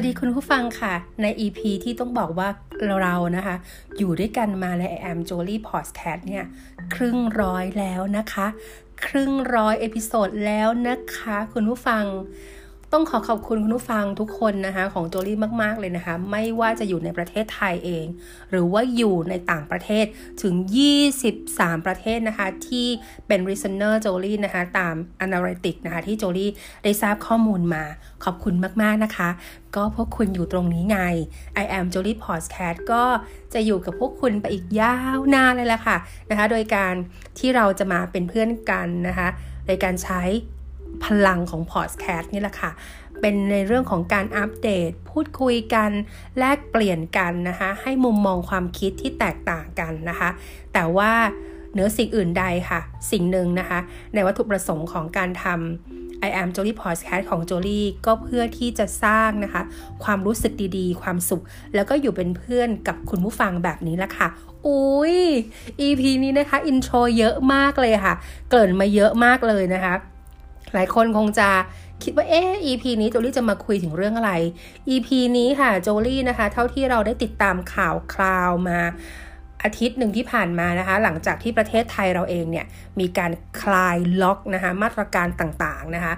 วัสดีคุณผู้ฟังค่ะ ใน EP ที่ต้องบอกว่าเรานะคะ อยู่ด้วยกันมาใน I am Jolie Podcast เนี่ย ครึ่งร้อยแล้วนะคะ ครึ่งร้อย episode แล้วนะคะ คุณผู้ฟัง ต้องขอขอบคุณคุณผู้ฟังทุกคนนะคะ ของโจลี่มาก ๆ เลยนะคะ ไม่ว่าจะอยู่ในประเทศไทยเอง หรือว่าอยู่ในต่างประเทศถึง 23 ประเทศนะคะ ที่เป็น listener โจลี่นะคะ ตาม Analytics นะคะ ที่โจลี่ได้ทราบข้อมูลมาขอบคุณมาก ๆ นะคะ ก็พวกคุณอยู่ตรงนี้ไง I am Jolie Podcast ก็จะอยู่กับพวกคุณไปอีกยาวนานเลยแหละค่ะนะคะ โดยการที่เราจะมาเป็นเพื่อนกันนะคะในการใช้ พลังของพอดแคสต์นี่แหละค่ะ เป็นในเรื่องของการอัปเดต พูดคุยกัน แลกเปลี่ยนกันนะคะ ให้มุมมองความคิดที่แตกต่างกันนะคะ แต่ว่าเหนือสิ่งอื่นใดค่ะ สิ่งหนึ่งนะคะ ในวัตถุประสงค์ของการทำ I am Jolie Podcast ของ Jolie ก็เพื่อที่จะสร้างนะคะ ความรู้สึกดีๆ ความสุข แล้วก็อยู่เป็นเพื่อนกับคุณผู้ฟังแบบนี้แหละค่ะอุ้ย EP นี้นะคะ อินโทรเยอะมากเลยค่ะ เกินมาเยอะมากเลยนะคะ หลายคนคงจะคิดว่าเอ๊ะ EP นี้โจลี่จะมาคุยถึงเรื่องอะไร EP นี้ค่ะโจลี่นะคะ เท่าที่เราได้ติดตามข่าวคราวมาอาทิตย์หนึ่งที่ผ่านมานะคะ หลังจากที่ประเทศไทยเราเองเนี่ย มีการคลายล็อกนะคะ มาตรการต่างๆนะคะ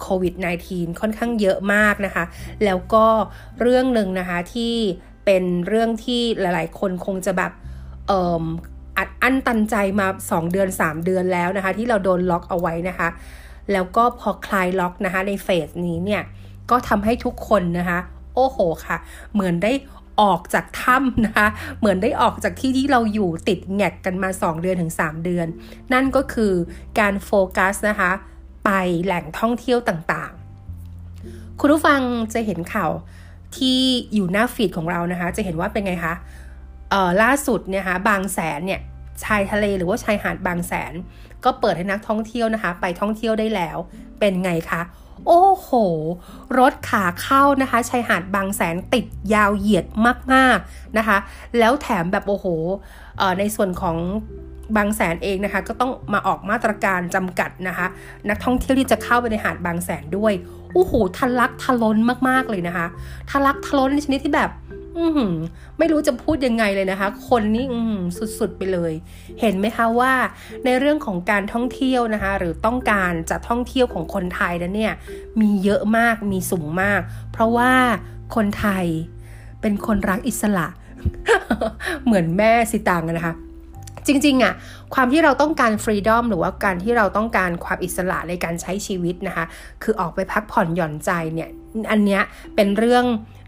โควิด -19 ค่อนข้างเยอะมากนะคะ แล้วก็เรื่องหนึ่งนะคะที่เป็นเรื่องที่หลายๆ คนคงจะแบบเอ่ออัดอั้นตันใจมา 2 เดือน 3 เดือนแล้วนะคะ ที่เราโดนล็อกเอาไว้นะคะ แล้วก็พอคลายล็อกนะคะในเฟสนี้เนี่ยก็ทำให้ทุกคนนะคะ โอ้โหค่ะ เหมือนได้ออกจากถ้ำนะคะ เหมือนได้ออกจากที่ที่เราอยู่ติดแงกกันมา 2 เดือนถึง 3 เดือน นั่นก็คือการโฟกัสนะคะ ไปแหล่งท่องเที่ยวต่างๆ คุณผู้ฟังจะเห็นข่าวที่อยู่หน้าฟีดของเรานะคะ จะเห็นว่าเป็นไงคะเออล่าสุดเนี่ยคะบางแสนเนี่ยชายทะเลหรือว่าชายหาดบางแสน ก็เปิดให้นักท่องเที่ยวนะคะ ไปท่องเที่ยวได้แล้ว เป็นไงคะโอ้โห รถขาเข้านะคะชายหาดบางแสนติดยาวเหยียดมากๆนะคะ แล้วแถมแบบโอ้โหในส่วนของบางแสนเองนะคะ ก็ต้องมาออกมาตรการจำกัดนะคะ นักท่องเที่ยวที่จะเข้าไปในหาดบางแสนด้วยโอ้โหทะลักทะล้นมากๆเลยนะคะทะลักทะล้นในชนิดที่แบบ ไม่รู้จะพูดยังไงเลยนะคะ คนนี้สุดๆไปเลย เห็นไหมคะว่า ในเรื่องของการท่องเที่ยวนะคะ หรือต้องการจะท่องเที่ยวของคนไทยนั้นเนี่ย มีเยอะมากมีสูงมาก เพราะว่าคนไทยเป็นคนรักอิสระ เหมือนแม่สิตังนะคะจริงๆอะความที่เราต้องการฟรีดอมหรือว่าการที่เราต้องการความอิสระในการใช้ชีวิตนะคะ คือออกไปพักผ่อนหย่อนใจเนี่ย อันเนี้ยเป็นเรื่อง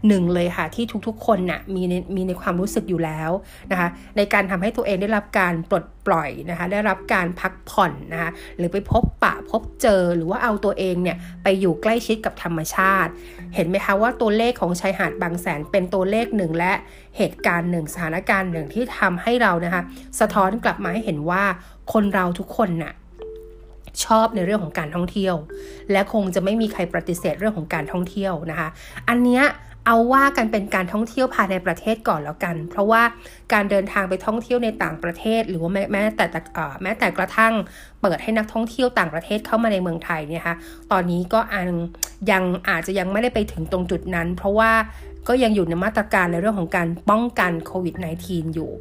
หนึ่งเลยค่ะที่ทุกๆ คนนะ่ะมีในมีในความรู้สึกอยู่แล้วนะคะในการทำให้ตัวเองได้รับการปลดปล่อยนะคะได้รับการพักผ่อนนะคะหรือไปพบปะพบเจอหรือว่าเอาตัวเองเนี่ยไปอยู่ใกล้ชิดกับธรรมชาติ เห็นไหมคะว่าตัวเลขของชายหาดบางแสนเป็นตัวเลขหนึ่งและเหตุการณ์หนึ่งสถานการณ์หนึ่งที่ทำให้เรานะคะสะท้อนกลับมาให้เห็นว่าคนเราทุกคนน่ะชอบในเรื่องของการท่องเที่ยว และคงจะไม่มีใครปฏิเสธเรื่องของการท่องเที่ยวนะคะ อันเนี้ย เอาว่ากันเป็นการท่องเที่ยวภายในประเทศก่อนแล้วกัน เพราะว่าการเดินทางไปท่องเที่ยวในต่างประเทศ หรือว่าแม้แต่แม้แต่กระทั่งเปิดให้นักท่องเที่ยวต่างประเทศเข้ามาในเมืองไทยเนี่ยคะตอนนี้ก็อันยังอาจจะยังไม่ได้ไปถึงตรงจุดนั้น เพราะว่าก็ยังอยู่ในมาตรการในเรื่องของการป้องกันโควิด -19 อยู่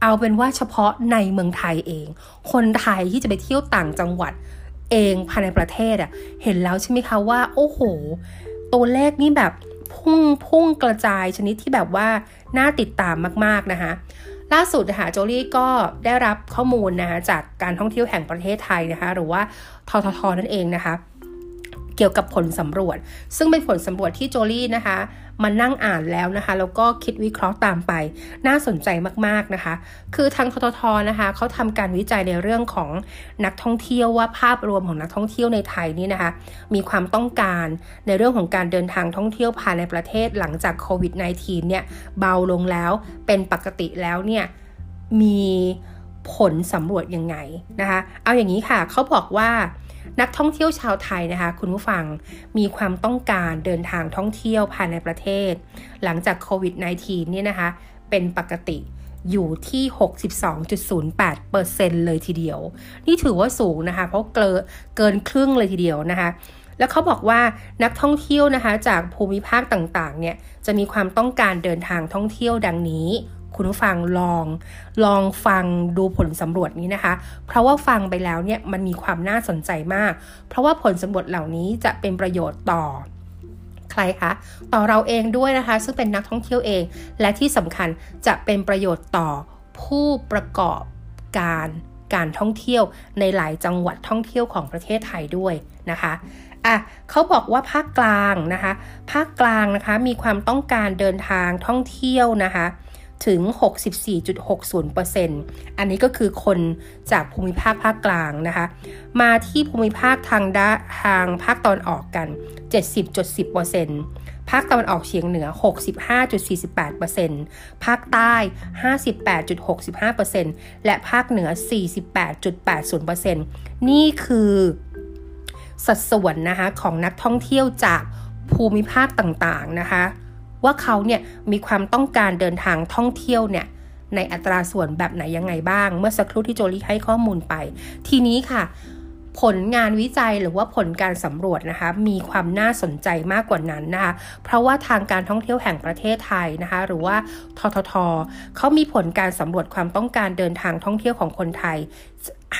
เอาเป็นว่าเฉพาะในเมืองไทยเอง คนไทยที่จะไปเที่ยวต่างจังหวัดเองภายในประเทศอะเห็นแล้วใช่ไหมคะว่า โอ้โห ตัวเลขนี่แบบ พุ่งพุ่งกระจายชนิดที่แบบว่าน่าติดตามมากๆนะคะล่าสุดนะคะโจลี่ก็ได้รับข้อมูลนะคะจากการท่องเที่ยวแห่งประเทศไทยนะคะหรือว่าทททนั่นเองนะคะ เกี่ยวกับผลสำรวจ ซึ่งเป็นผลสำรวจที่โจลี่นะคะมานั่งอ่านแล้วนะคะ แล้วก็คิดวิเคราะห์ตามไป น่าสนใจมากๆนะคะ คือทางทททนะคะเขาทำการวิจัยในเรื่องของนักท่องเที่ยวว่าภาพรวมของนักท่องเที่ยวในไทยนี่นะคะ มีความต้องการในเรื่องของการเดินทางท่องเที่ยวภายในประเทศหลังจากโควิด -19 เนี่ยเบาลงแล้วเป็นปกติแล้วเนี่ยมีผลสำรวจยังไงนะคะ เอาอย่างนี้ค่ะเขาบอกว่า นักท่องเที่ยวชาวไทยนะคะคุณผู้ฟังมีความต้องการเดินทางท่องเที่ยวภายในประเทศ หลังจากโควิด -19 เนี่ยนะคะ เป็นปกติอยู่ที่ 62.08%เลยทีเดียว นี่ถือว่าสูงนะคะ เพราะเกินเกินครึ่งเลยทีเดียวนะคะ แล้วเขาบอกว่านักท่องเที่ยวนะคะ จากภูมิภาคต่างๆ เนี่ย จะมีความต้องการเดินทางท่องเที่ยวดังนี้ คุณผู้ฟังลอง ลองฟังดูผลสำรวจนี้นะคะ เพราะว่าฟังไปแล้วเนี่ยมันมีความน่าสนใจมาก เพราะว่าผลสำรวจเหล่านี้จะเป็นประโยชน์ต่อใครคะ ต่อเราเองด้วยนะคะ ซึ่งเป็นนักท่องเที่ยวเอง และที่สำคัญจะเป็นประโยชน์ต่อผู้ประกอบการการท่องเที่ยวในหลายจังหวัดท่องเที่ยวของประเทศไทยด้วยนะคะอะเขาบอกว่าภาคกลางนะคะ ภาคกลางนะคะมีความต้องการเดินทางท่องเที่ยวนะคะ ถึง 64.60%อันนี้ก็คือคนจากภูมิภาคภาคกลางนะคะ มาที่ภูมิภาคทางด้าทางภาคตอนออกกัน 70.10%ภาคตะวันออกเฉียงเหนือ 65.48%ภาคใต้ 58.65%และภาคเหนือ 48.80%นี่คือสัดส่วนนะคะของนักท่องเที่ยวจากภูมิภาคต่างๆนะคะ ว่าเขาเนี่ยมีความต้องการเดินทางท่องเที่ยวเนี่ยในอัตราส่วนแบบไหนยังไงบ้าง เมื่อสักครู่ที่โจลี่ให้ข้อมูลไป ทีนี้ค่ะ ผลงานวิจัยหรือว่าผลการสำรวจนะคะ มีความน่าสนใจมากกว่านั้นนะคะ เพราะว่าทางการท่องเที่ยวแห่งประเทศไทยนะคะ หรือว่าทททเขามีผลการสำรวจความต้องการเดินทางท่องเที่ยวของคนไทย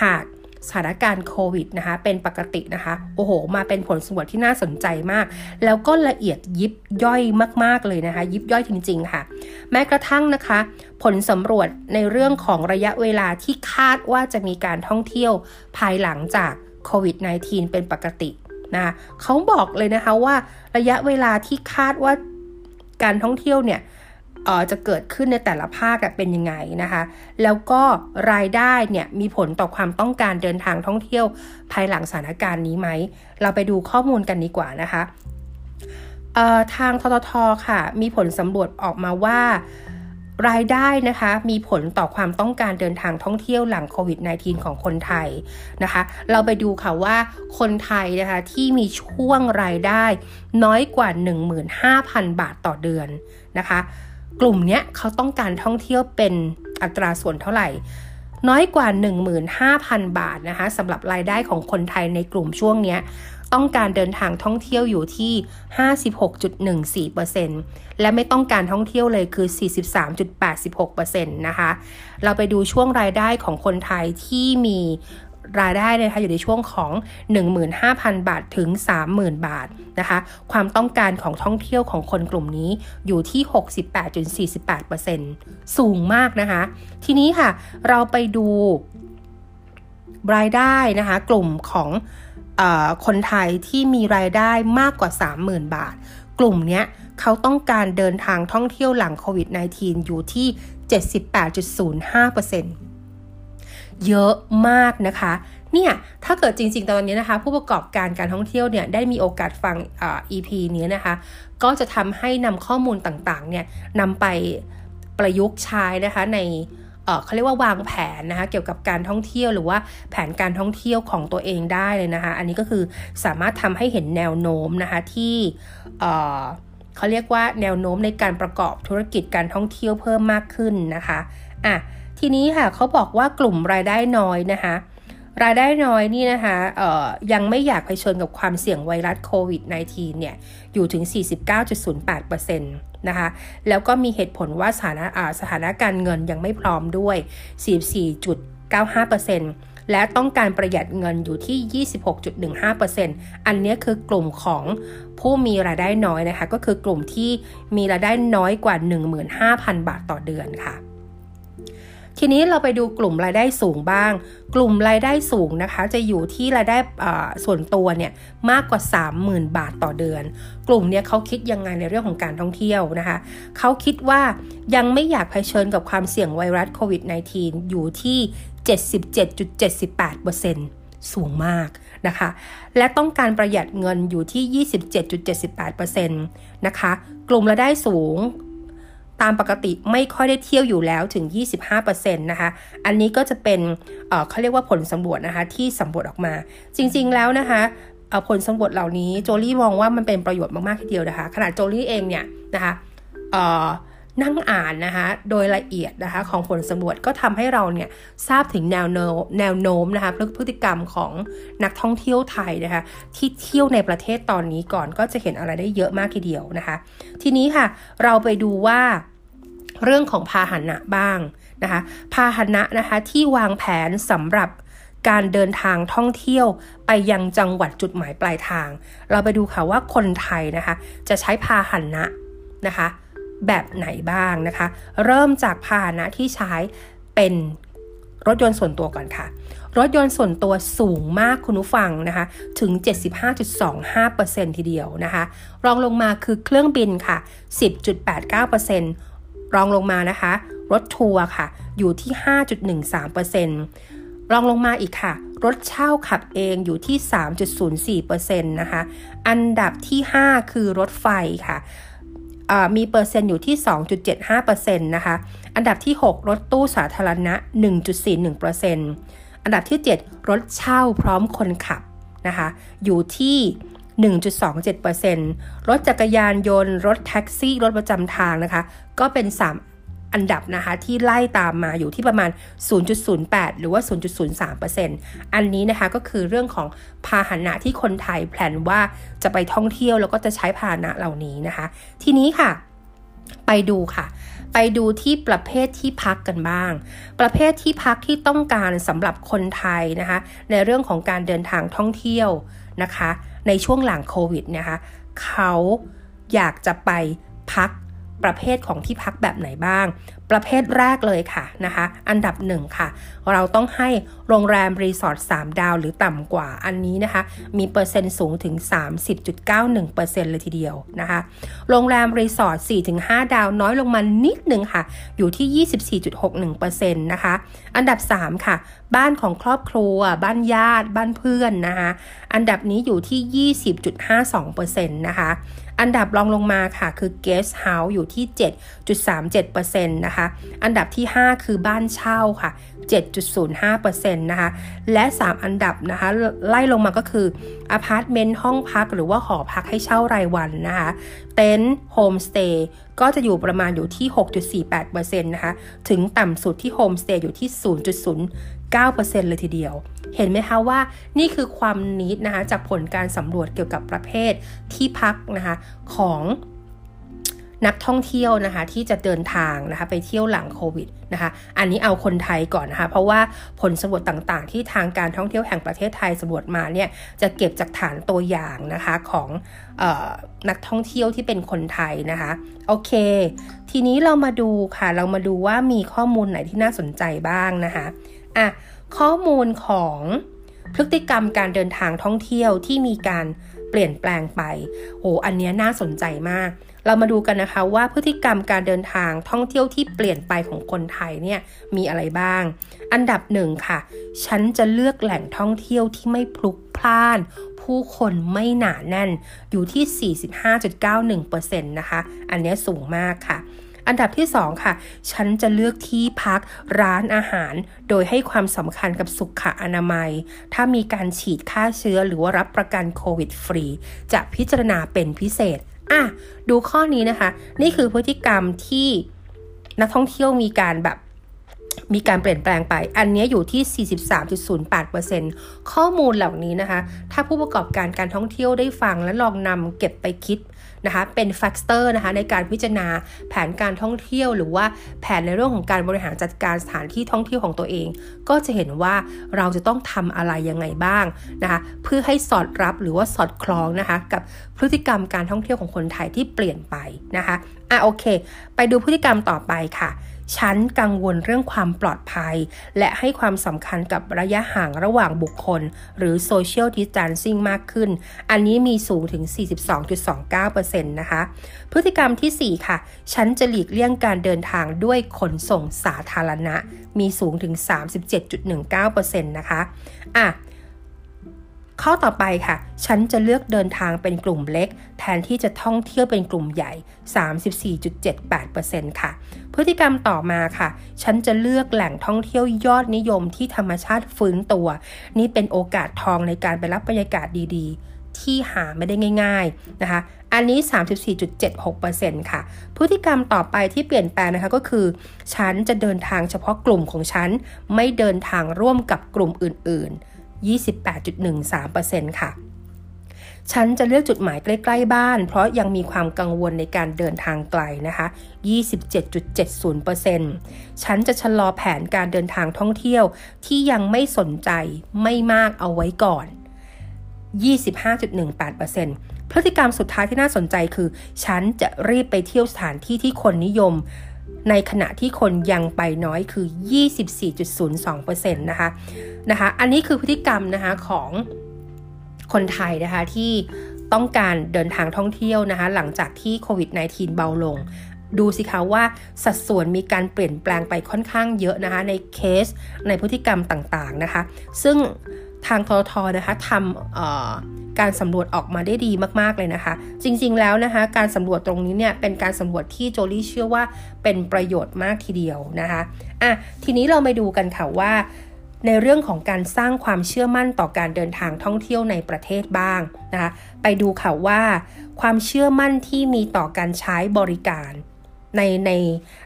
หาก สถานการณ์โควิดนะคะ เป็นปกตินะคะ โอ้โห มาเป็นผลสำรวจที่น่าสนใจมาก แล้วก็ละเอียดยิบย่อยมาก ๆ เลยนะคะ ยิบย่อยจริง ๆ ค่ะ แม้กระทั่งนะคะ ผลสำรวจในเรื่องของระยะเวลาที่คาดว่าจะมีการท่องเที่ยวภายหลังจากโควิด -19 เป็นปกตินะเขาบอกเลยนะคะว่าระยะเวลาที่คาดว่าการท่องเที่ยวเนี่ย จะเกิดขึ้นในแต่ละภาคเป็นยังไงนะคะ แล้วก็รายได้เนี่ยมีผลต่อความต้องการเดินทางท่องเที่ยวภายหลังสถานการณ์นี้ไหม เราไปดูข้อมูลกันดีกว่านะคะทางทททค่ะ มีผลสำรวจออกมาว่ารายได้นะคะมีผลต่อความต้องการเดินทางท่องเที่ยวหลังโควิด -19 ของคนไทยนะคะ เราไปดูค่ะว่าคนไทยนะคะที่มีช่วงรายได้น้อยกว่า 15,000 บาทต่อเดือนนะคะ กลุ่มเนี้ยเขาต้องการท่องเที่ยวเป็นอัตราส่วนเท่าไหร่ น้อยกว่า 15,000 บาทนะคะสำหรับรายได้ของคนไทยในกลุ่มช่วงนี้ต้องการเดินทางท่องเที่ยวอยู่ที่ 56.14%และไม่ต้องการท่องเที่ยวเลยคือ 43.86%นะคะ เราไปดูช่วงรายได้ของคนไทยที่มี รายได้นะคะอยู่ในช่วงของ 15,000 บาทถึง 30,000 บาทนะคะความต้องการของท่องเที่ยวของคนกลุ่มนี้อยู่ที่ 68.48%สูงมากนะคะทีนี้ค่ะเราไปดูรายได้นะคะกลุ่มของอคนไทยที่มีรายได้มากกว่า 30,000 บาท กลุ่มนี้เขาต้องการเดินทางท่องเที่ยวหลังโควิด -19 อยู่ที่ 78.05%เเยอะมากนะคะเนี่ยถ้าเกิดจริง ๆ ตอนนี้นะคะ ผู้ประกอบการการท่องเที่ยวเนี่ยได้มีโอกาสฟังอ EP นี้นะคะ ก็จะทำให้นำข้อมูลต่างๆเนี่ยนำไปประยุกต์ใช้นะคะในเขาเรียกว่าวางแผนนะคะเกี่ยวกับการท่องเที่ยวหรือว่าแผนการท่องเที่ยวของตัวเองได้เลยนะคะ อันนี้ก็คือสามารถทำให้เห็นแนวโน้มนะคะที่เขาเรียกว่าแนวโน้มในการประกอบธุรกิจการท่องเที่ยวเพิ่มมากขึ้นนะคะอะ ทีนี้ค่ะเขาบอกว่ากลุ่มรายได้น้อยนะคะ รายได้น้อยนี่นะคะยังไม่อยากเผชิญกับความเสี่ยงไวรัสโควิด -19 เนี่ย อยู่ถึง 49.08%นะคะ แล้วก็มีเหตุผลว่าสถานะสถานการเงินยังไม่พร้อมด้วย 44.95%และต้องการประหยัดเงินอยู่ที่ 26.15%อันนี้คือกลุ่มของผู้มีรายได้น้อยนะคะ ก็คือกลุ่มที่มีรายได้น้อยกว่า 15,000 บาทต่อเดือนค่ะ ทีนี้เราไปดูกลุ่มรายได้สูงบ้าง กลุ่มรายได้สูงนะคะ จะอยู่ที่รายได้ส่วนตัวเนี่ยมากกว่า 30,000 บาทต่อเดือน กลุ่มเนี่ยเขาคิดยังไงในเรื่องของการท่องเที่ยวนะคะ เขาคิดว่ายังไม่อยากเผชิญกับความเสี่ยงไวรัสโควิด -19 อยู่ที่ 77.78%สูงมากนะคะ และต้องการประหยัดเงินอยู่ที่ 27.78%นะคะ กลุ่มรายได้สูง ตามปกติไม่ค่อยได้เที่ยวอยู่แล้วถึง 25%นะคะ อันนี้ก็จะเป็นเเขาเรียกว่าผลสำรวจนะคะที่สำรวจออกมา จริงๆแล้วนะคะผลสำรวจเหล่านี้โจลี่มองว่ามันเป็นประโยชน์มากๆทีเดียวนะคะ ขนาดโจลี่เองเนี่ยนะคะ นั่งอ่านนะคะโดยละเอียดนะคะของผลสำรวจก็ทำให้เราเนี่ยทราบถึงแนวโน้มแนวโน้มนะคะพฤติกรรมของนักท่องเที่ยวไทยนะคะที่เที่ยวในประเทศตอนนี้ก่อนก็จะเห็นอะไรได้เยอะมากทีเดียวนะคะ ทีนี้ค่ะเราไปดูว่าเรื่องของพาหนะบ้างนะคะพาหนะนะคะที่วางแผนสำหรับการเดินทางท่องเที่ยวไปยังจังหวัดจุดหมายปลายทาง เราไปดูค่ะว่าคนไทยนะคะ จะใช้พาหนะนะคะ แบบไหนบ้างนะคะ เริ่มจากพาหนะที่ใช้เป็นรถยนต์ส่วนตัวก่อนค่ะ รถยนต์ส่วนตัวสูงมากคุณผู้ฟังนะคะ ถึง 75.25%ทีเดียวนะคะ รองลงมาคือเครื่องบินค่ะ 10.89%รองลงมานะคะ รถทัวร์ค่ะ อยู่ที่ 5.13%รองลงมาอีกค่ะ รถเช่าขับเองอยู่ที่ 3.04%นะคะ อันดับที่ 5 คือรถไฟค่ะ มีเปอร์เซ็นต์อยู่ที่ 2.75%นะคะ อันดับที่ 6 รถตู้สาธารณะ 1.41%อันดับที่ 7 รถเช่าพร้อมคนขับนะคะ อยู่ที่ 1.27%รถจักรยานยนต์ รถแท็กซี่ รถประจำทางนะคะ ก็เป็น 3 อันดับนะคะที่ไล่ตามมาอยู่ที่ประมาณ 0.08 หรือว่า 0.03%อันนี้นะคะก็คือเรื่องของพาหนะที่คนไทยแพลนว่าจะไปท่องเที่ยวแล้วก็จะใช้พาหนะเหล่านี้นะคะ ทีนี้ค่ะ ไปดูค่ะ ไปดูที่ประเภทที่พักกันบ้าง ประเภทที่พักที่ต้องการสำหรับคนไทยนะคะ ในเรื่องของการเดินทางท่องเที่ยวนะคะ ในช่วงหลังโควิดนะคะ เขาอยากจะไปพัก ประเภทของที่พักแบบไหนบ้าง ประเภทแรกเลยค่ะนะคะ อันดับหนึ่งค่ะ เราต้องให้โรงแรมรีสอร์ท3ดาวหรือต่ำกว่าอันนี้นะคะ มีเปอร์เซ็นต์สูงถึง 30.91%เลยทีเดียวนะคะ โรงแรมรีสอร์ท4-5 ดาวน้อยลงมานิดนึงค่ะ อยู่ที่ 24.61%นะคะ อันดับ 3 ค่ะ บ้านของครอบครัว บ้านญาติ บ้านเพื่อนนะคะ อันดับนี้อยู่ที่ 20.52%นะคะ อันดับรองลงมาค่ะคือ guest house อยู่ที่ 7.37%นะคะ อันดับที่ 5 คือบ้านเช่าค่ะ 7.05%นะคะ และ 3 อันดับนะคะไล่ลงมาก็คืออพาร์ตเมนต์ห้องพักหรือว่าหอพักให้เช่ารายวันนะคะ เต็นท์โฮมสเตย์ก็จะอยู่ประมาณอยู่ที่ 6.48%นะคะ ถึงต่ำสุดที่โฮมสเตย์อยู่ที่ 0.09%เลยทีเดียว เห็นไหมคะว่านี่คือความนิดนะคะจากผลการสำรวจเกี่ยวกับประเภทที่พักนะคะของนักท่องเที่ยวนะคะที่จะเดินทางนะคะไปเที่ยวหลังโควิดนะคะอันนี้เอาคนไทยก่อนนะคะเพราะว่าผลสำรวจต่างๆ ที่ทางการท่องเที่ยวแห่งประเทศไทยสำรวจมาเนี่ยจะเก็บจากฐานตัวอย่างนะคะของออนักท่องเที่ยวที่เป็นคนไทยนะคะโอเค ทีนี้เรามาดูค่ะเรามาดูว่ามีข้อมูลไหนที่น่าสนใจบ้างนะคะอะ ข้อมูลของพฤติกรรมการเดินทางท่องเที่ยวที่มีการเปลี่ยนแปลงไปโอ้อันนี้น่าสนใจมาก เรามาดูกันนะคะว่าพฤติกรรมการเดินทางท่องเที่ยวที่เปลี่ยนไปของคนไทยเนี่ยมีอะไรบ้าง อันดับหนึ่งค่ะ ฉันจะเลือกแหล่งท่องเที่ยวที่ไม่พลุกพล่าน ผู้คนไม่หนาแน่น อยู่ที่ 45.91%นะคะ อันนี้สูงมากค่ะ อันดับที่ 2 ค่ะ ฉันจะเลือกที่พักร้านอาหาร โดยให้ความสำคัญกับสุขอนามัย ถ้ามีการฉีดฆ่าเชื้อหรือว่ารับประกันโควิดฟรี จะพิจารณาเป็นพิเศษอะดูข้อนี้นะคะ นี่คือพฤติกรรมที่นักท่องเที่ยวมีการแบบมีการเปลี่ยนแปลงไป อันนี้อยู่ที่ 43.08%ข้อมูลเหล่านี้นะคะ ถ้าผู้ประกอบการการท่องเที่ยวได้ฟังและลองนำเก็บไปคิด นะคะเป็น factor นะคะในการพิจารณาแผนการท่องเที่ยว หรือว่าแผนในเรื่องของการบริหารจัดการสถานที่ท่องเที่ยวของตัวเอง ก็จะเห็นว่าเราจะต้องทำอะไรยังไงบ้างนะคะเพื่อให้สอดรับหรือว่าสอดคล้องนะคะกับพฤติกรรมการท่องเที่ยวของคนไทยที่เปลี่ยนไปนะคะอะโอเค ไปดูพฤติกรรมต่อไปค่ะ ฉันกังวลเรื่องความปลอดภัย และให้ความสำคัญกับระยะห่างระหว่างบุคคล หรือ social distancing มากขึ้น อันนี้มีสูงถึง 42.29%นะคะ พฤติกรรมที่ 4 ค่ะ ฉันจะหลีกเลี่ยงการเดินทางด้วยขนส่งสาธารณะ มีสูงถึง 37.19%นะคะ อะ ข้อต่อไปค่ะ ฉันจะเลือกเดินทางเป็นกลุ่มเล็ก แทนที่จะท่องเที่ยวเป็นกลุ่มใหญ่ 34.78%ค่ะ พฤติกรรมต่อมาค่ะ ฉันจะเลือกแหล่งท่องเที่ยวยอดนิยมที่ธรรมชาติฟื้นตัว นี่เป็นโอกาสทองในการไปรับบรรยากาศดีๆ ที่หาไม่ได้ง่าย ๆนะคะ อันนี้ 34.76%ค่ะ พฤติกรรมต่อไปที่เปลี่ยนแปลงนะคะก็คือ ฉันจะเดินทางเฉพาะกลุ่มของฉัน ไม่เดินทางร่วมกับกลุ่มอื่นๆ 28.13%ค่ะฉันจะเลือกจุดหมายใกล้ ๆ บ้าน เพราะยังมีความกังวลในการเดินทางไกลนะคะ 27.70%ฉันจะชะลอแผนการเดินทางท่องเที่ยวที่ยังไม่สนใจไม่มากเอาไว้ก่อน 25.18%พฤติกรรมสุดท้ายที่น่าสนใจคือ ฉันจะรีบไปเที่ยวสถานที่ที่คนนิยม ในขณะที่คนยังไปน้อยคือ 24.02%นะคะนะคะ อันนี้คือพฤติกรรมนะคะของคนไทยนะคะที่ต้องการเดินทางท่องเที่ยวนะคะหลังจากที่โควิด -19 เบาลง ดูสิคะว่าสัดส่วนมีการเปลี่ยนแปลงไปค่อนข้างเยอะนะคะในเคสในพฤติกรรมต่างๆนะคะ ซึ่ง ทางททนะคะทำการสำรวจออกมาได้ดีมากๆเลยนะคะ จริงๆแล้วนะคะการสำรวจตรงนี้เนี่ยเป็นการสำรวจที่โจลี่เชื่อว่าเป็นประโยชน์มากทีเดียวนะคะอะทีนี้เราไปดูกันค่ะว่า ในเรื่องของการสร้างความเชื่อมั่นต่อการเดินทางท่องเที่ยวในประเทศบ้างนะคะไปดูค่ะว่าความเชื่อมั่นที่มีต่อการใช้บริการในใน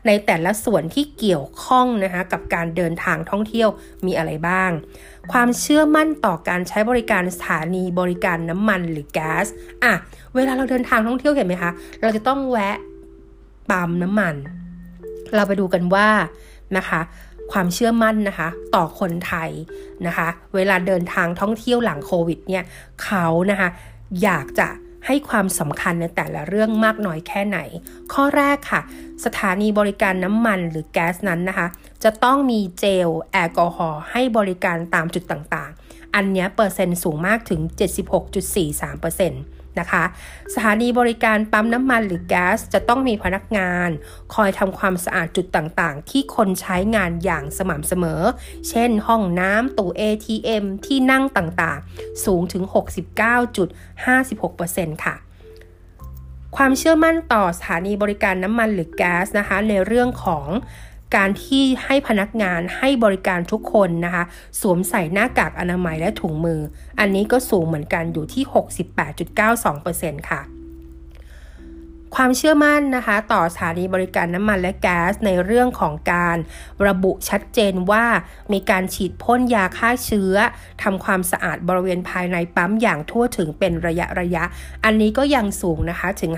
ในแต่ละส่วนที่เกี่ยวข้องนะคะกับการเดินทางท่องเที่ยวมีอะไรบ้าง ความเชื่อมั่นต่อการใช้บริการสถานีบริการน้ำมันหรือแก๊สอะเวลาเราเดินทางท่องเที่ยวเห็นไหมคะ เราจะต้องแวะปั๊มน้ำมัน เราไปดูกันว่านะคะความเชื่อมั่นนะคะ ต่อคนไทยนะคะ เวลาเดินทางท่องเที่ยวหลังโควิดเนี่ยเขานะคะอยากจะ ให้ความสำคัญในแต่ละเรื่องมากน้อยแค่ไหน ข้อแรกค่ะ สถานีบริการน้ำมันหรือแก๊สนั้นนะคะ จะต้องมีเจลแอลกอฮอล์ให้บริการตามจุดต่างๆ อันนี้เปอร์เซ็นต์สูงมากถึง 76.43%นะคะ สถานีบริการปั๊มน้ำมันหรือแก๊สจะต้องมีพนักงาน คอยทำความสะอาดจุดต่างๆ ที่คนใช้งานอย่างสม่ำเสมอ เช่น ห้องน้ำตู้ ATM ที่นั่งต่างๆ สูงถึง 69.56%ค่ะความเชื่อมั่นต่อสถานีบริการน้ำมันหรือแก๊สนะคะในเรื่องของ การที่ให้พนักงานให้บริการทุกคนนะคะ สวมใส่หน้ากากอนามัยและถุงมือ อันนี้ก็สูงเหมือนกันอยู่ที่ 68.92%ค่ะ ความเชื่อมั่นนะคะ ต่อสถานีบริการน้ำมันและแก๊สในเรื่องของการระบุชัดเจนว่ามีการฉีดพ่นยาฆ่าเชื้อทำความสะอาดบริเวณภายในปั๊มอย่างทั่วถึงเป็นระยะระยะ อันนี้ก็ยังสูงนะคะถึง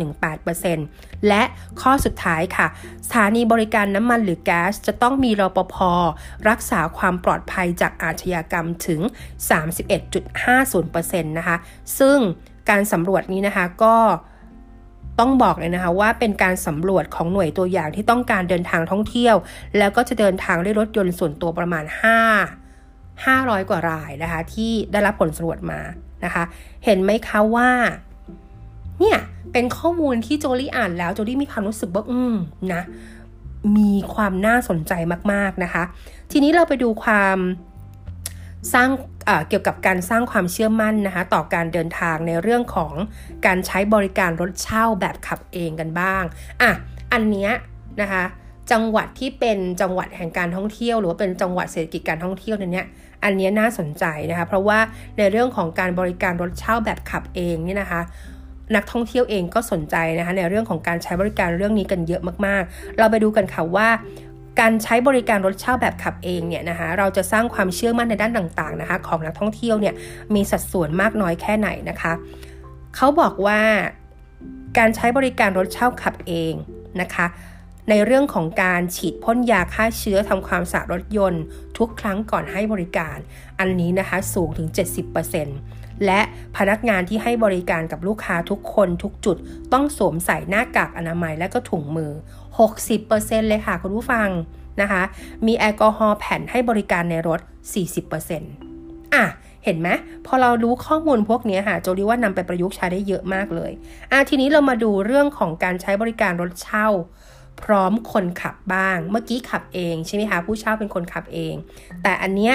50.18%และข้อสุดท้ายค่ะ สถานีบริการน้ำมันหรือแก๊สจะต้องมีรปภรักษาความปลอดภัยจากอาชญากรรมถึง 31.50%นะคะ ซึ่งการสำรวจนี้นะคะก็ ต้องบอกเลยนะคะว่าเป็นการสำรวจของหน่วยตัวอย่างที่ต้องการเดินทางท่องเที่ยว แล้วก็จะเดินทางด้วยรถยนต์ส่วนตัวประมาณ 5 500 กว่ารายนะคะ ที่ได้รับผลสำรวจมานะคะ เห็นไหมคะว่า เนี่ยเป็นข้อมูลที่โจลี่อ่านแล้วโจลี่มีความรู้สึกว่าอืมนะมีความน่าสนใจมาก ๆนะคะ ทีนี้เราไปดูความ สร้างเกี่ยวกับการสร้างความเชื่อมั่นนะคะต่อการเดินทางในเรื่องของการใช้บริการรถเช่าแบบขับเองกันบ้างอะอันเนี้ยนะคะจังหวัดที่เป็นจังหวัดแห่งการท่องเที่ยวหรือว่าเป็นจังหวัดเศรษฐกิจการท่องเที่ยวเนี่ยอันนี้น่าสนใจนะคะเพราะว่าในเรื่องของการบริการรถเช่าแบบขับเองนี่นะคะนักท่องเที่ยวเองก็สนใจนะคะในเรื่องของการใช้บริการเรื่องนี้กันเยอะมากๆ เราไปดูกันค่ะว่า การใช้บริการรถเช่าแบบขับเองเนี่ยนะคะเราจะสร้างความเชื่อมั่นในด้านต่างๆนะคะของนักท่องเที่ยวเนี่ยมีสัดส่วนมากน้อยแค่ไหนนะคะเขาบอกว่าการใช้บริการรถเช่าขับเองนะคะในเรื่องของการฉีดพ่นยาฆ่าเชื้อทำความสะอาดรถยนต์ ทุกครั้งก่อนให้บริการ อันนี้นะคะสูงถึง 70%แและพนักงานที่ให้บริการกับลูกค้าทุกคนทุกจุด ต้องสวมใส่หน้ากากอนามัยและก็ถุงมือ 60%เลยค่ะคุณผู้ฟังนะคะ มีแอลกอฮอล์แผ่นให้บริการในรถ 40%อะ เห็นไหมพอเรารู้ข้อมูลพวกนี้ค่ะโจดีว่านำไปประยุกต์ใช้ได้เยอะมากเลยอะทีนี้เรามาดูเรื่องของการใช้บริการรถเช่า พร้อมคนขับบ้าง เมื่อกี้ขับเองใช่ไหมคะผู้เช่าเป็นคนขับเอง แต่อันเนี้ย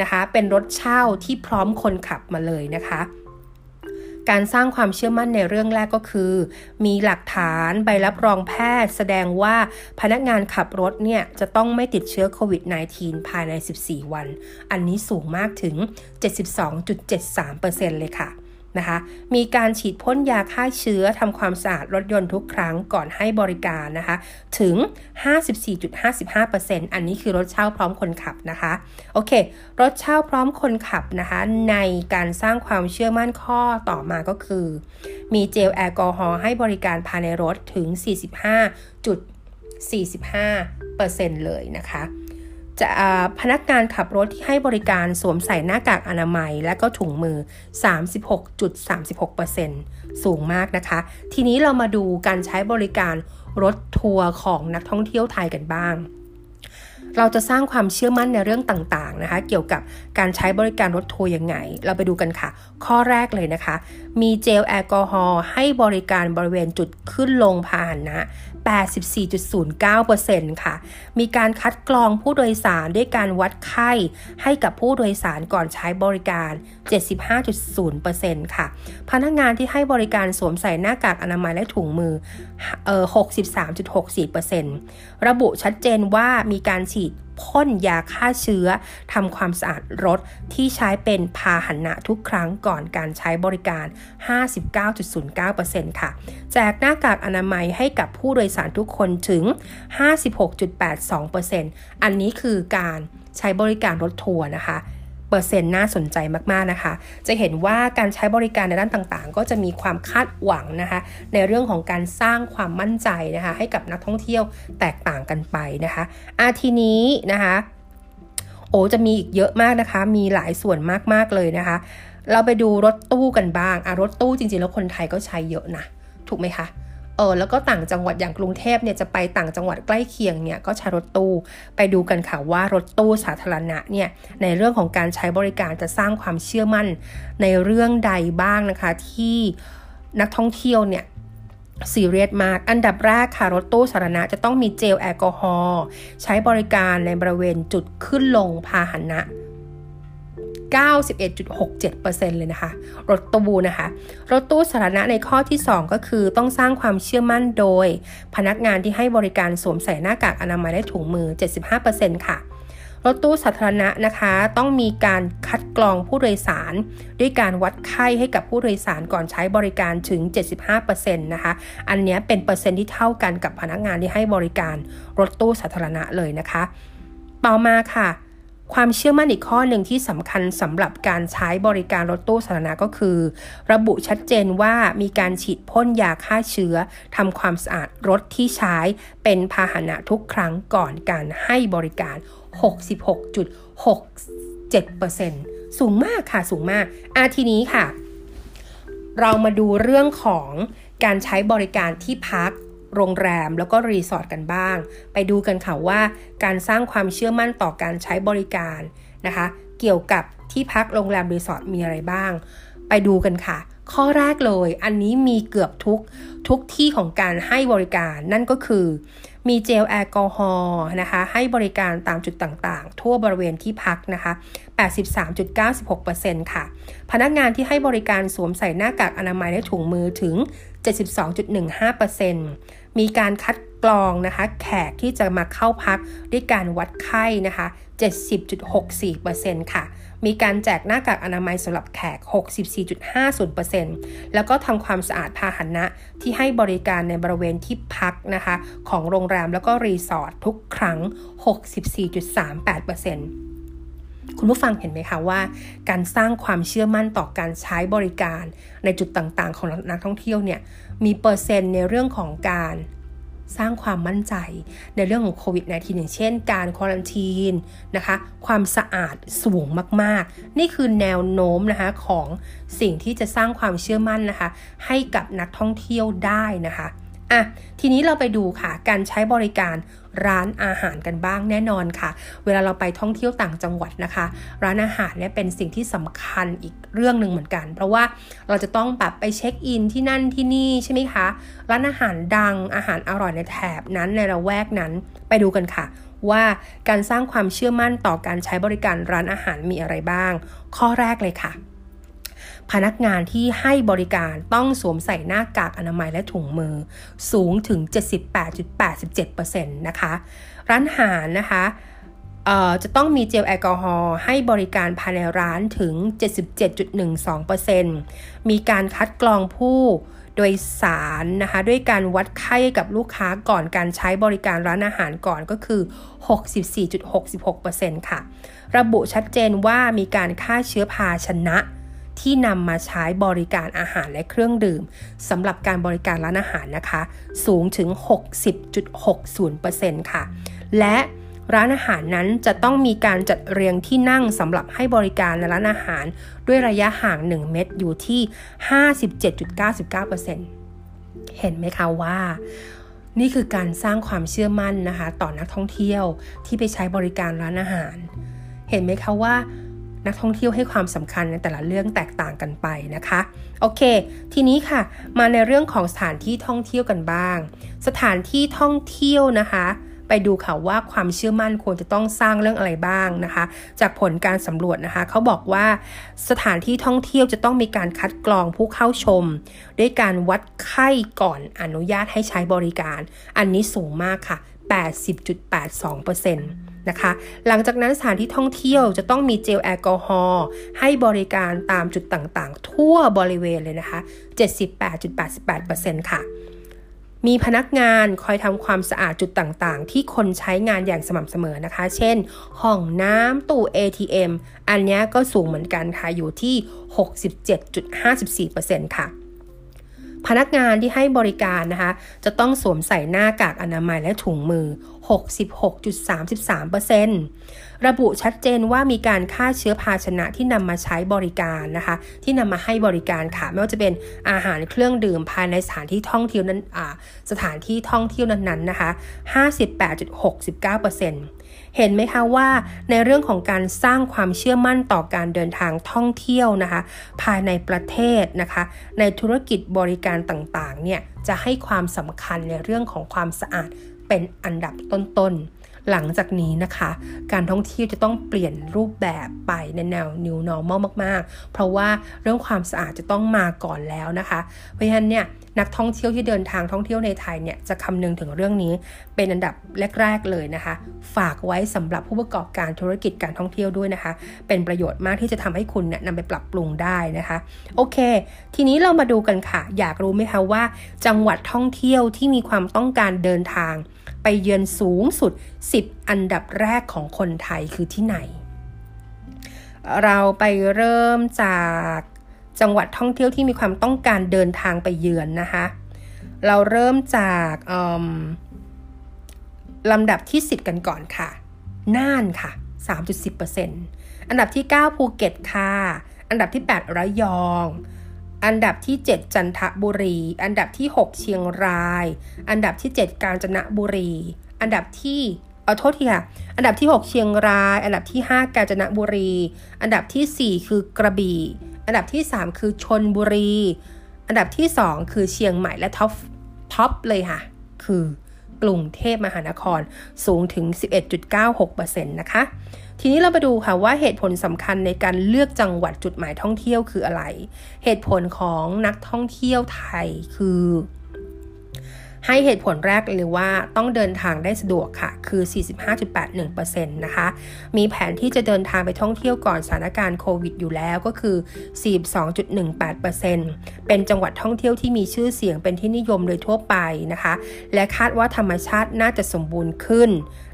นะคะเป็นรถเช่าที่พร้อมคนขับมาเลยนะคะ การสร้างความเชื่อมั่นในเรื่องแรกก็คือ มีหลักฐานใบรับรองแพทย์ แสดงว่าพนักงานขับรถเนี่ยจะต้องไม่ติดเชื้อโควิด -19 ภายใน 14 วัน อันนี้สูงมากถึง 72.73%เลยค่ะ นะคะ มีการฉีดพ่นยาฆ่าเชื้อทำความสะอาดรถยนต์ทุกครั้งก่อนให้บริการนะคะ ถึง 54.55%อันนี้คือรถเช่าพร้อมคนขับนะคะ โอเค รถเช่าพร้อมคนขับนะคะ ในการสร้างความเชื่อมั่นข้อต่อมาก็คือ มีเจลแอลกอฮอล์ให้บริการภายในรถถึง 45.45%เลยนะคะ จะพนักงานขับรถที่ให้บริการสวมใส่หน้ากากอนามัย และก็ถุงมือ 36.36%สูงมากนะคะ ทีนี้เรามาดูการใช้บริการรถทัวร์ของนักท่องเที่ยวไทยกันบ้าง เราจะสร้างความเชื่อมั่นในเรื่องต่างๆนะคะ เกี่ยวกับการใช้บริการรถทัวร์ยังไง เราไปดูกันค่ะ ข้อแรกเลยนะคะ มีเจลแอลกอฮอล์ให้บริการบริเวณจุดขึ้นลงพาหนะ 84.09%ค่ะ มีการคัดกรองผู้โดยสารด้วยการวัดไข้ให้กับผู้โดยสารก่อนใช้บริการ 75.0%ค่ะ พนักงานที่ให้บริการสวมใส่หน้ากากอนามัยและถุงมือ เอ่อ63.64%ระบุชัดเจนว่ามีการฉีดพ่นยาฆ่าเชื้อทำความสะอาดรถที่ใช้เป็นพาหนะทุกครั้งก่อนการใช้บริการ 59.09%ค่ะ แจกหน้ากากอนามัยให้กับผู้โดยสารทุกคนถึง 56.82%อันนี้คือการใช้บริการรถทัวร์นะคะ เปอร์เซ็นต์น่าสนใจมากๆนะคะ จะเห็นว่าการใช้บริการในด้านต่างๆ ก็จะมีความคาดหวังนะคะ ในเรื่องของการสร้างความมั่นใจนะคะ ให้กับนักท่องเที่ยวแตกต่างกันไปนะคะอาทีนี้นะคะโอ้จะมีอีกเยอะมากนะคะ มีหลายส่วนมากๆเลยนะคะ เราไปดูรถตู้กันบ้างอะรถตู้จริงๆแล้วคนไทยก็ใช้เยอะนะถูกไหมคะ เออแล้วก็ต่างจังหวัดอย่างกรุงเทพเนี่ยจะไปต่างจังหวัดใกล้เคียงเนี่ยก็ใช้รถตู้ไปดูกันค่ะว่ารถตู้สาธารณะเนี่ยในเรื่องของการใช้บริการจะสร้างความเชื่อมั่นในเรื่องใดบ้างนะคะ ที่นักท่องเที่ยวเนี่ยซีเรียสมาก อันดับแรกค่ะ รถตู้สาธารณะจะต้องมีเจลแอลกอฮอล์ใช้บริการในบริเวณจุดขึ้นลงพาหนะ 91.67%เลยนะคะ รถตู้นะคะ รถตู้สาธารณะในข้อที่ 2 ก็คือต้องสร้างความเชื่อมั่นโดย พนักงานที่ให้บริการสวมใส่หน้ากากอนามัยและถุงมือ 75%ค่ะ รถตู้สาธารณะนะคะ ต้องมีการคัดกรองผู้โดยสาร ด้วยการวัดไข้ให้กับผู้โดยสารก่อนใช้บริการถึง 75%นะคะ อันนี้เป็นเปอร์เซ็นต์ที่เท่ากันกับพนักงานที่ให้บริการรถตู้สาธารณะเลยนะคะ ต่อมาค่ะ ความเชื่อมั่นอีกข้อหนึ่งที่สำคัญสำหรับการใช้บริการรถตู้สาธารณะก็คือ ระบุชัดเจนว่ามีการฉีดพ่นยาฆ่าเชื้อทำความสะอาดรถที่ใช้เป็นพาหนะทุกครั้งก่อนการให้บริการ 66.67%สูงมากค่ะสูงมากอาทีนี้ค่ะ เรามาดูเรื่องของการใช้บริการที่พัก โรงแรมแล้วก็รีสอร์ทกันบ้าง ไปดูกันค่ะว่าการสร้างความเชื่อมั่นต่อการใช้บริการนะคะ เกี่ยวกับที่พักโรงแรมรีสอร์ทมีอะไรบ้าง ไปดูกันค่ะ ข้อแรกเลย อันนี้มีเกือบทุกทุกที่ของการให้บริการ นั่นก็คือมีเจลแอลกอฮอล์นะคะ ให้บริการตามจุดต่างๆ ทั่วบริเวณที่พักนะคะ 83.96%ค่ะ พนักงานที่ให้บริการสวมใส่หน้ากากอนามัยและถุงมือถึง 72.15%มีการคัดกรองนะคะแขกที่จะมาเข้าพักด้วยการวัดไข้นะคะ 70.64%ค่ะ มีการแจกหน้ากากอนามัยสำหรับแขก 64.50%แล้วก็ทำความสะอาดพาหนะที่ให้บริการในบริเวณที่พักนะคะ ของโรงแรมแล้วก็รีสอร์ททุกครั้ง 64.38% คุณผู้ฟังเห็นไหมคะว่า การสร้างความเชื่อมั่นต่อการใช้บริการในจุดต่างๆ ของนักท่องเที่ยวเนี่ยมีเปอร์เซ็นต์ในเรื่องของการสร้างความมั่นใจในเรื่องของโควิด -19 อย่างเช่น การควอลันทีนนะคะ ความสะอาดสูงมาก ๆ นี่คือแนวโน้มนะคะของสิ่งที่จะสร้างความเชื่อมั่นนะคะ ให้กับนักท่องเที่ยวได้นะคะอะทีนี้เราไปดูค่ะ การใช้บริการ ร้านอาหารกันบ้างแน่นอนค่ะ เวลาเราไปท่องเที่ยวต่างจังหวัดนะคะ ร้านอาหารเนี่ยเป็นสิ่งที่สำคัญอีกเรื่องหนึ่งเหมือนกัน เพราะว่าเราจะต้องแบบไปเช็คอินที่นั่นที่นี่ใช่ไหมคะ ร้านอาหารดังอาหารอร่อยในแถบนั้นในละแวกนั้นไปดูกันค่ะว่าการสร้างความเชื่อมั่นต่อการใช้บริการร้านอาหารมีอะไรบ้าง ข้อแรกเลยค่ะ พนักงานที่ให้บริการต้องสวมใส่หน้ากากอนามัยและถุงมือ สูงถึง 78.87%นะคะ ร้านอาหารนะคะจะต้องมีเจลแอลกอฮอล์ให้บริการภายในร้านถึง 77.12%มีการคัดกรองผู้โดยสารนะคะด้วยการวัดไข้กับลูกค้าก่อนการใช้บริการร้านอาหารก่อนก็คือ 64.66%ค่ะ ระบุชัดเจนว่ามีการฆ่าเชื้อภาชนะ ที่นำมาใช้บริการอาหารและเครื่องดื่มสำหรับการบริการร้านอาหารนะคะ สูงถึง 60.60%ค่ะ และร้านอาหารนั้นจะต้องมีการจัดเรียงที่นั่งสำหรับให้บริการในร้านอาหาร ด้วยระยะห่าง 1 เมตรอยู่ที่ 57.99%เห็นไหมคะว่า นี่คือการสร้างความเชื่อมั่นนะคะ ต่อนักท่องเที่ยวที่ไปใช้บริการร้านอาหาร เห็นไหมคะว่า นักท่องเที่ยวให้ความสำคัญในแต่ละเรื่องแตกต่างกันไปนะคะ โอเค ทีนี้ค่ะ มาในเรื่องของสถานที่ท่องเที่ยวกันบ้าง สถานที่ท่องเที่ยวนะคะ ไปดูค่ะว่าความเชื่อมั่นควรจะต้องสร้างเรื่องอะไรบ้างนะคะ จากผลการสำรวจนะคะ เขาบอกว่าสถานที่ท่องเที่ยวจะต้องมีการคัดกรองผู้เข้าชม ด้วยการวัดไข้ก่อนอนุญาตให้ใช้บริการ อันนี้สูงมากค่ะ 80.82% นะคะ หลังจากนั้นสถานที่ท่องเที่ยวจะต้องมีเจลแอลกอฮอล์ให้บริการตามจุดต่างๆ ทั่วบริเวณเลยนะคะ 78.88%ค่ะ มีพนักงานคอยทำความสะอาดจุดต่างๆ ที่คนใช้งานอย่างสม่ำเสมอนะคะ เช่น ห้องน้ำตู้ ATM อันนี้ก็สูงเหมือนกันค่ะ อยู่ที่ 67.54%ค่ะ พนักงานที่ให้บริการนะคะ จะต้องสวมใส่หน้ากากอนามัยและถุงมือ 66.33%ระบุชัดเจนว่ามีการฆ่าเชื้อภาชนะที่นำมาใช้บริการนะคะ ที่นำมาให้บริการค่ะ ไม่ว่าจะเป็นอาหารเครื่องดื่มภายในสถานที่ท่องเที่ยวนั้นสถานที่ท่องเที่ยวนั้นๆนะคะ 58.69% เห็นไหมคะว่าในเรื่องของการสร้างความเชื่อมั่นต่อการเดินทางท่องเที่ยวนะคะ ภายในประเทศนะคะ ในธุรกิจบริการต่างๆเนี่ยจะให้ความสำคัญในเรื่องของความสะอาดเป็นอันดับต้นๆ หลังจากนี้นะคะ การท่องเที่ยวจะต้องเปลี่ยนรูปแบบไปในแนว new normal มากๆ เพราะว่าเรื่องความสะอาดจะต้องมาก่อนแล้วนะคะ เพราะฉะนั้นเนี่ย นักท่องเที่ยวที่เดินทางท่องเที่ยวในไทยเนี่ยจะคำนึงถึงเรื่องนี้เป็นอันดับแรก ๆ เลยนะคะ ฝากไว้สำหรับผู้ประกอบการธุรกิจการท่องเที่ยวด้วยนะคะ เป็นประโยชน์มากที่จะทำให้คุณเนี่ยนำไปปรับปรุงได้นะคะ โอเค ทีนี้เรามาดูกันค่ะ อยากรู้ไหมคะว่า จังหวัดท่องเที่ยวที่มีความต้องการเดินทาง ไปเยือนสูงสุด 10 อันดับแรกของคนไทยคือที่ไหน เราไปเริ่มจาก จังหวัดท่องเที่ยวที่มีความต้องการเดินทางไปเยือนนะคะ เราเริ่มจากลำดับที่ 10 กันก่อนค่ะ น่านค่ะ 3.10%อันดับที่ 9 ภูเก็ตค่ะ อันดับที่ 8 ระยอง อันดับที่ 7 จันทบุรี อันดับที่ 6 เชียงราย อันดับที่ 7 กาญจนบุรี อันดับที่เอาโทษทีค่ะ อันดับที่ 6 เชียงราย อันดับที่ 5 กาญจนบุรี อันดับที่ 4 คือกระบี่อันดับที่ 3 คือชลบุรี อันดับที่ 2 คือเชียงใหม่และ top top เลยค่ะ คือกรุงเทพมหานครสูงถึง 11.96%นะคะ ทีนี้เราไปดูค่ะว่าเหตุผลสำคัญในการเลือกจังหวัดจุดหมายท่องเที่ยวคืออะไร เหตุผลของนักท่องเที่ยวไทยคือ ให้เหตุผลแรกเลยว่าต้องเดินทางได้สะดวกค่ะ คือ 45.81%นะคะ มีแผนที่จะเดินทางไปท่องเที่ยวก่อนสถานการณ์โควิดอยู่แล้วก็คือ 42.18%เป็นจังหวัดท่องเที่ยวที่มีชื่อเสียงเป็นที่นิยมโดยทั่วไปนะคะ และคาดว่าธรรมชาติน่าจะสมบูรณ์ขึ้น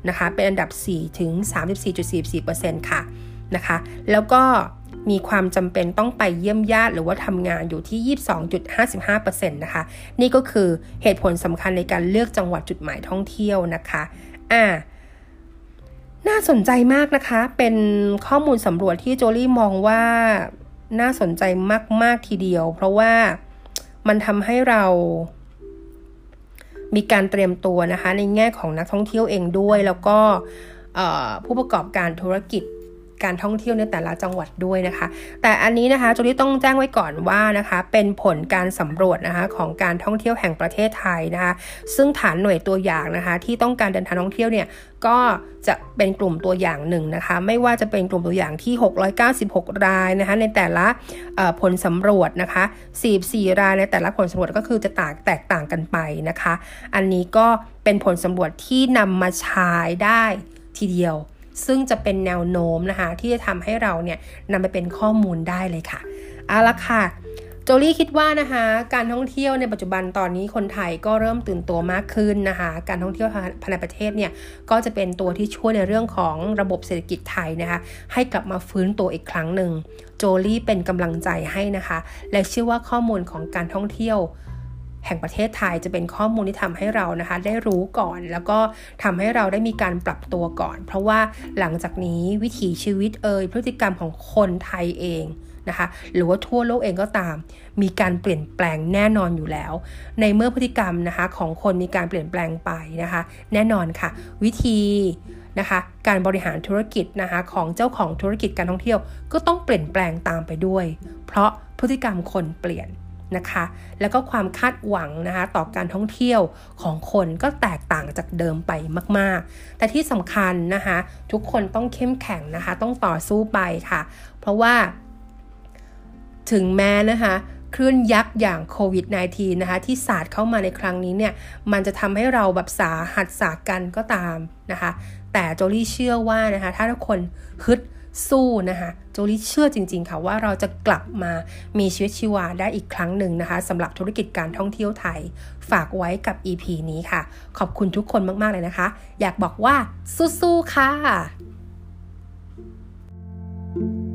นะคะ เป็นอันดับ 4 ถึง 34.44%ค่ะนะคะ แล้วก็ มีความจำเป็นต้องไปเยี่ยมญาติ หรือว่าทำงานอยู่ที่ 22.55%นะคะ นี่ก็คือเหตุผลสำคัญในการเลือกจังหวัดจุดหมายท่องเที่ยวนะคะอ่าน่าสนใจมากนะคะ เป็นข้อมูลสำรวจที่โจลี่มองว่าน่าสนใจมาก ๆ ทีเดียว เพราะว่ามันทำให้เรามีการเตรียมตัวนะคะ ในแง่ของนักท่องเที่ยวเองด้วย แล้วก็ผู้ประกอบการธุรกิจ การท่องเที่ยวในแต่ละจังหวัดด้วยนะคะ แต่อันนี้นะคะจุลี่ต้องแจ้งไว้ก่อนว่านะคะเป็นผลการสำรวจนะคะของการท่องเที่ยวแห่งประเทศไทยนะคะ ซึ่งฐานหน่วยตัวอย่างนะคะ ที่ต้องการเดินทางท่องเที่ยวเนี่ยก็จะเป็นกลุ่มตัวอย่างหนึ่งนะคะ ไม่ว่าจะเป็นกลุ่มตัวอย่างที่ 696 รายนะคะในแต่ละผลสำรวจนะคะ44รายในแต่ละผลสำรวจก็คือจะต่างแตกต่างกันไปนะคะ อันนี้ก็เป็นผลสำรวจที่นำมาใช้ได้ทีเดียว ซึ่งจะเป็นแนวโน้มนะคะ ที่จะทำให้เราเนี่ยนำไปเป็นข้อมูลได้เลยค่ะเอาละค่ะโจลี่คิดว่านะคะการท่องเที่ยวในปัจจุบันตอนนี้คนไทยก็เริ่มตื่นตัวมากขึ้นนะคะการท่องเที่ยวภายในประเทศเนี่ยก็จะเป็นตัวที่ช่วยในเรื่องของระบบเศรษฐกิจไทยนะคะให้กลับมาฟื้นตัวอีกครั้งหนึ่งโจลี่เป็นกำลังใจให้นะคะ และเชื่อว่าข้อมูลของการท่องเที่ยว แห่งประเทศไทยจะเป็นข้อมูลที่ทำให้เรานะคะ ได้รู้ก่อน แล้วก็ทำให้เราได้มีการปรับตัวก่อน เพราะว่าหลังจากนี้วิถีชีวิตเอ่ยพฤติกรรมของคนไทยเองนะคะหรือว่าทั่วโลกเองก็ตาม มีการเปลี่ยนแปลงแน่นอนอยู่แล้ว ในเมื่อพฤติกรรมนะคะของคนมีการเปลี่ยนแปลงไปนะคะ แน่นอนค่ะ วิธีนะคะการบริหารธุรกิจนะคะของเจ้าของธุรกิจการท่องเที่ยว ก็ต้องเปลี่ยนแปลงตามไปด้วย เพราะพฤติกรรมคนเปลี่ยน นะคะ แล้วก็ความคาดหวังนะคะต่อการท่องเที่ยวของคนก็แตกต่างจากเดิมไปมาก ๆ แต่ที่สำคัญนะคะ ทุกคนต้องเข้มแข็งนะคะ ต้องต่อสู้ไปค่ะ เพราะว่า ถึงแม้นะคะคลื่นยักษ์อย่างโควิด -19 นะคะที่ศาสตร์เข้ามาในครั้งนี้เนี่ย มันจะทำให้เราแบบสาหัสสากันก็ตามนะคะ แต่โจลี่เชื่อว่านะคะ ถ้าทุกคนฮึด สู้นะคะโจลิเชื่อจริง ๆ ค่ะว่าเราจะกลับมามีชีวิตชีวาได้อีกครั้งหนึ่งนะคะสำหรับธุรกิจการท่องเที่ยวไทย ฝากไว้กับ EP นี้ค่ะ ขอบคุณทุกคนมาก ๆ เลยนะคะ อยากบอกว่าสู้ ๆ ค่ะ thank you